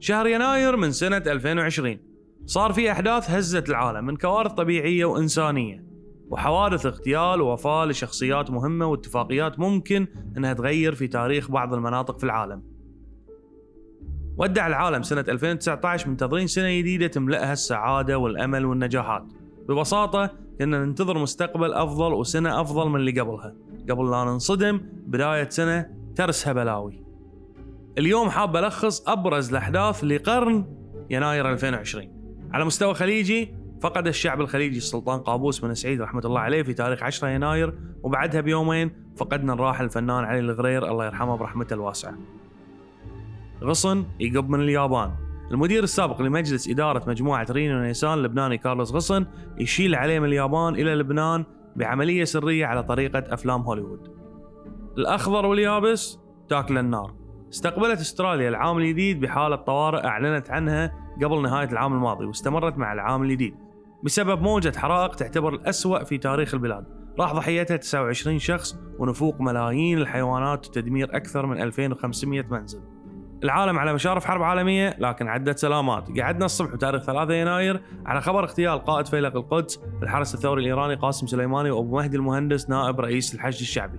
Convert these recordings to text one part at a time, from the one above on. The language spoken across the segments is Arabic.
شهر يناير من سنة 2020 صار في أحداث هزت العالم من كوارث طبيعية وإنسانية وحوادث اغتيال ووفاة لشخصيات مهمة واتفاقيات ممكن أنها تغير في تاريخ بعض المناطق في العالم. ودع العالم سنة 2019 منتظرين سنة جديدة تملأها السعادة والأمل والنجاحات. ببساطة كنا ننتظر مستقبل أفضل وسنة أفضل من اللي قبلها. قبل لا ننصدم بداية سنة ترسها بلاوي اليوم حاب ألخص أبرز الأحداث لقرن يناير 2020 على مستوى خليجي فقد الشعب الخليجي السلطان قابوس بن سعيد رحمة الله عليه في تاريخ 10 يناير وبعدها بيومين فقدنا الراحل الفنان علي الغرير الله يرحمه برحمته الواسعة. غصن يقب من اليابان. المدير السابق لمجلس إدارة مجموعة رينو نيسان اللبناني كارلوس غصن يشيل عليه من اليابان إلى لبنان بعملية سرية على طريقة أفلام هوليوود. الأخضر واليابس تاكل النار. استقبلت أستراليا العام الجديد بحالة طوارئ أعلنت عنها قبل نهاية العام الماضي واستمرت مع العام الجديد. بسبب موجة حرائق تعتبر الأسوأ في تاريخ البلاد. راح ضحيتها 29 شخص ونفوق ملايين الحيوانات وتدمير أكثر من 2500 منزل. العالم على مشارف حرب عالمية لكن عدت سلامات. قعدنا الصبح بتاريخ 3 يناير على خبر اغتيال قائد فيلق القدس بالحرس الثوري الإيراني قاسم سليماني وأبو مهدي المهندس نائب رئيس الحشد الشعبي.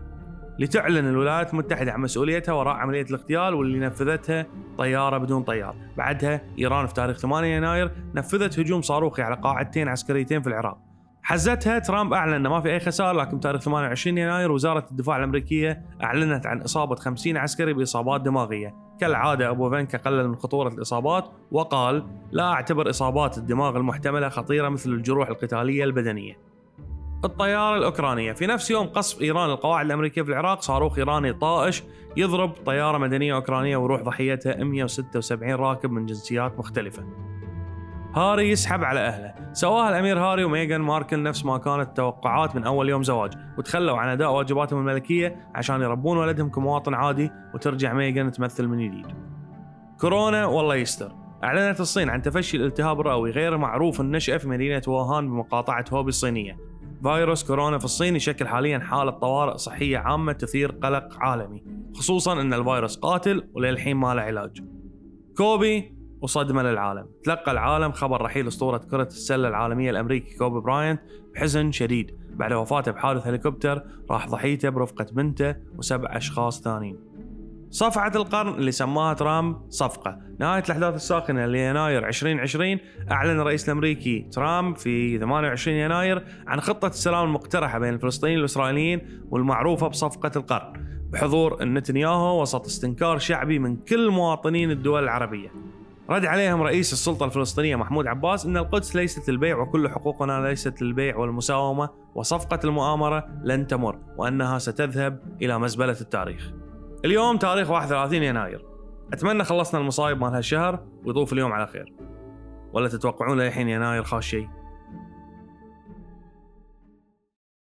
لتعلن الولايات المتحدة عن مسؤوليتها وراء عملية الاغتيال واللي نفذتها طيارة بدون طيار. بعدها إيران في تاريخ 8 يناير نفذت هجوم صاروخي على قاعدتين عسكريتين في العراق. حزتها ترامب أعلن انه ما في أي خسائر لكن بتاريخ 28 يناير وزارة الدفاع الأمريكية أعلنت عن إصابة 50 عسكري بإصابات دماغية، كالعادة أبو فينكا قلل من خطورة الإصابات وقال: لا أعتبر إصابات الدماغ المحتملة خطيرة مثل الجروح القتالية البدنية. الطيارة الأوكرانية في نفس يوم قصف إيران القواعد الأمريكية في العراق صاروخ إيراني طائش يضرب طيارة مدنية أوكرانية وروح ضحيتها 176 راكب من جنسيات مختلفة. هاري يسحب على أهله. سواها الأمير هاري وميغان ماركل نفس ما كانت التوقعات من أول يوم زواج وتخلوا عن أداء واجباتهم الملكية عشان يربون ولدهم كمواطن عادي وترجع ميغان تمثل من جديد. كورونا والله يستر. أعلنت الصين عن تفشي الالتهاب الرئوي غير معروف النشأة في مدينة ووهان بمقاطعة هوبي الصينية. فيروس كورونا في الصين يشكل حاليا حالة طوارئ صحية عامة تثير قلق عالمي خصوصا أن الفيروس قاتل وللحين ما له علاج. كوبي وصدمة للعالم. تلقى العالم خبر رحيل أسطورة كرة السلة العالمية الأمريكي كوبي براينت بحزن شديد. بعد وفاته بحادث هليكوبتر راح ضحيته برفقة بنته وسبع أشخاص ثانيين. صفعة القرن اللي سماها ترامب صفقة. نهاية الأحداث الساخنة ليناير 2020 أعلن الرئيس الأمريكي ترامب في 28 يناير عن خطة السلام المقترحة بين الفلسطينيين والإسرائيليين والمعروفة بصفقة القرن. بحضور نتنياهو وسط استنكار شعبي من كل مواطنين الدول العربية. رد عليهم رئيس السلطة الفلسطينية محمود عباس أن القدس ليست للبيع وكل حقوقنا ليست للبيع والمساومة وصفقة المؤامرة لن تمر وأنها ستذهب إلى مزبلة التاريخ. اليوم تاريخ 31 يناير. أتمنى خلصنا المصايب مال هالشهر ويطوف اليوم على خير. ولا تتوقعون للحين يناير خاش شيء؟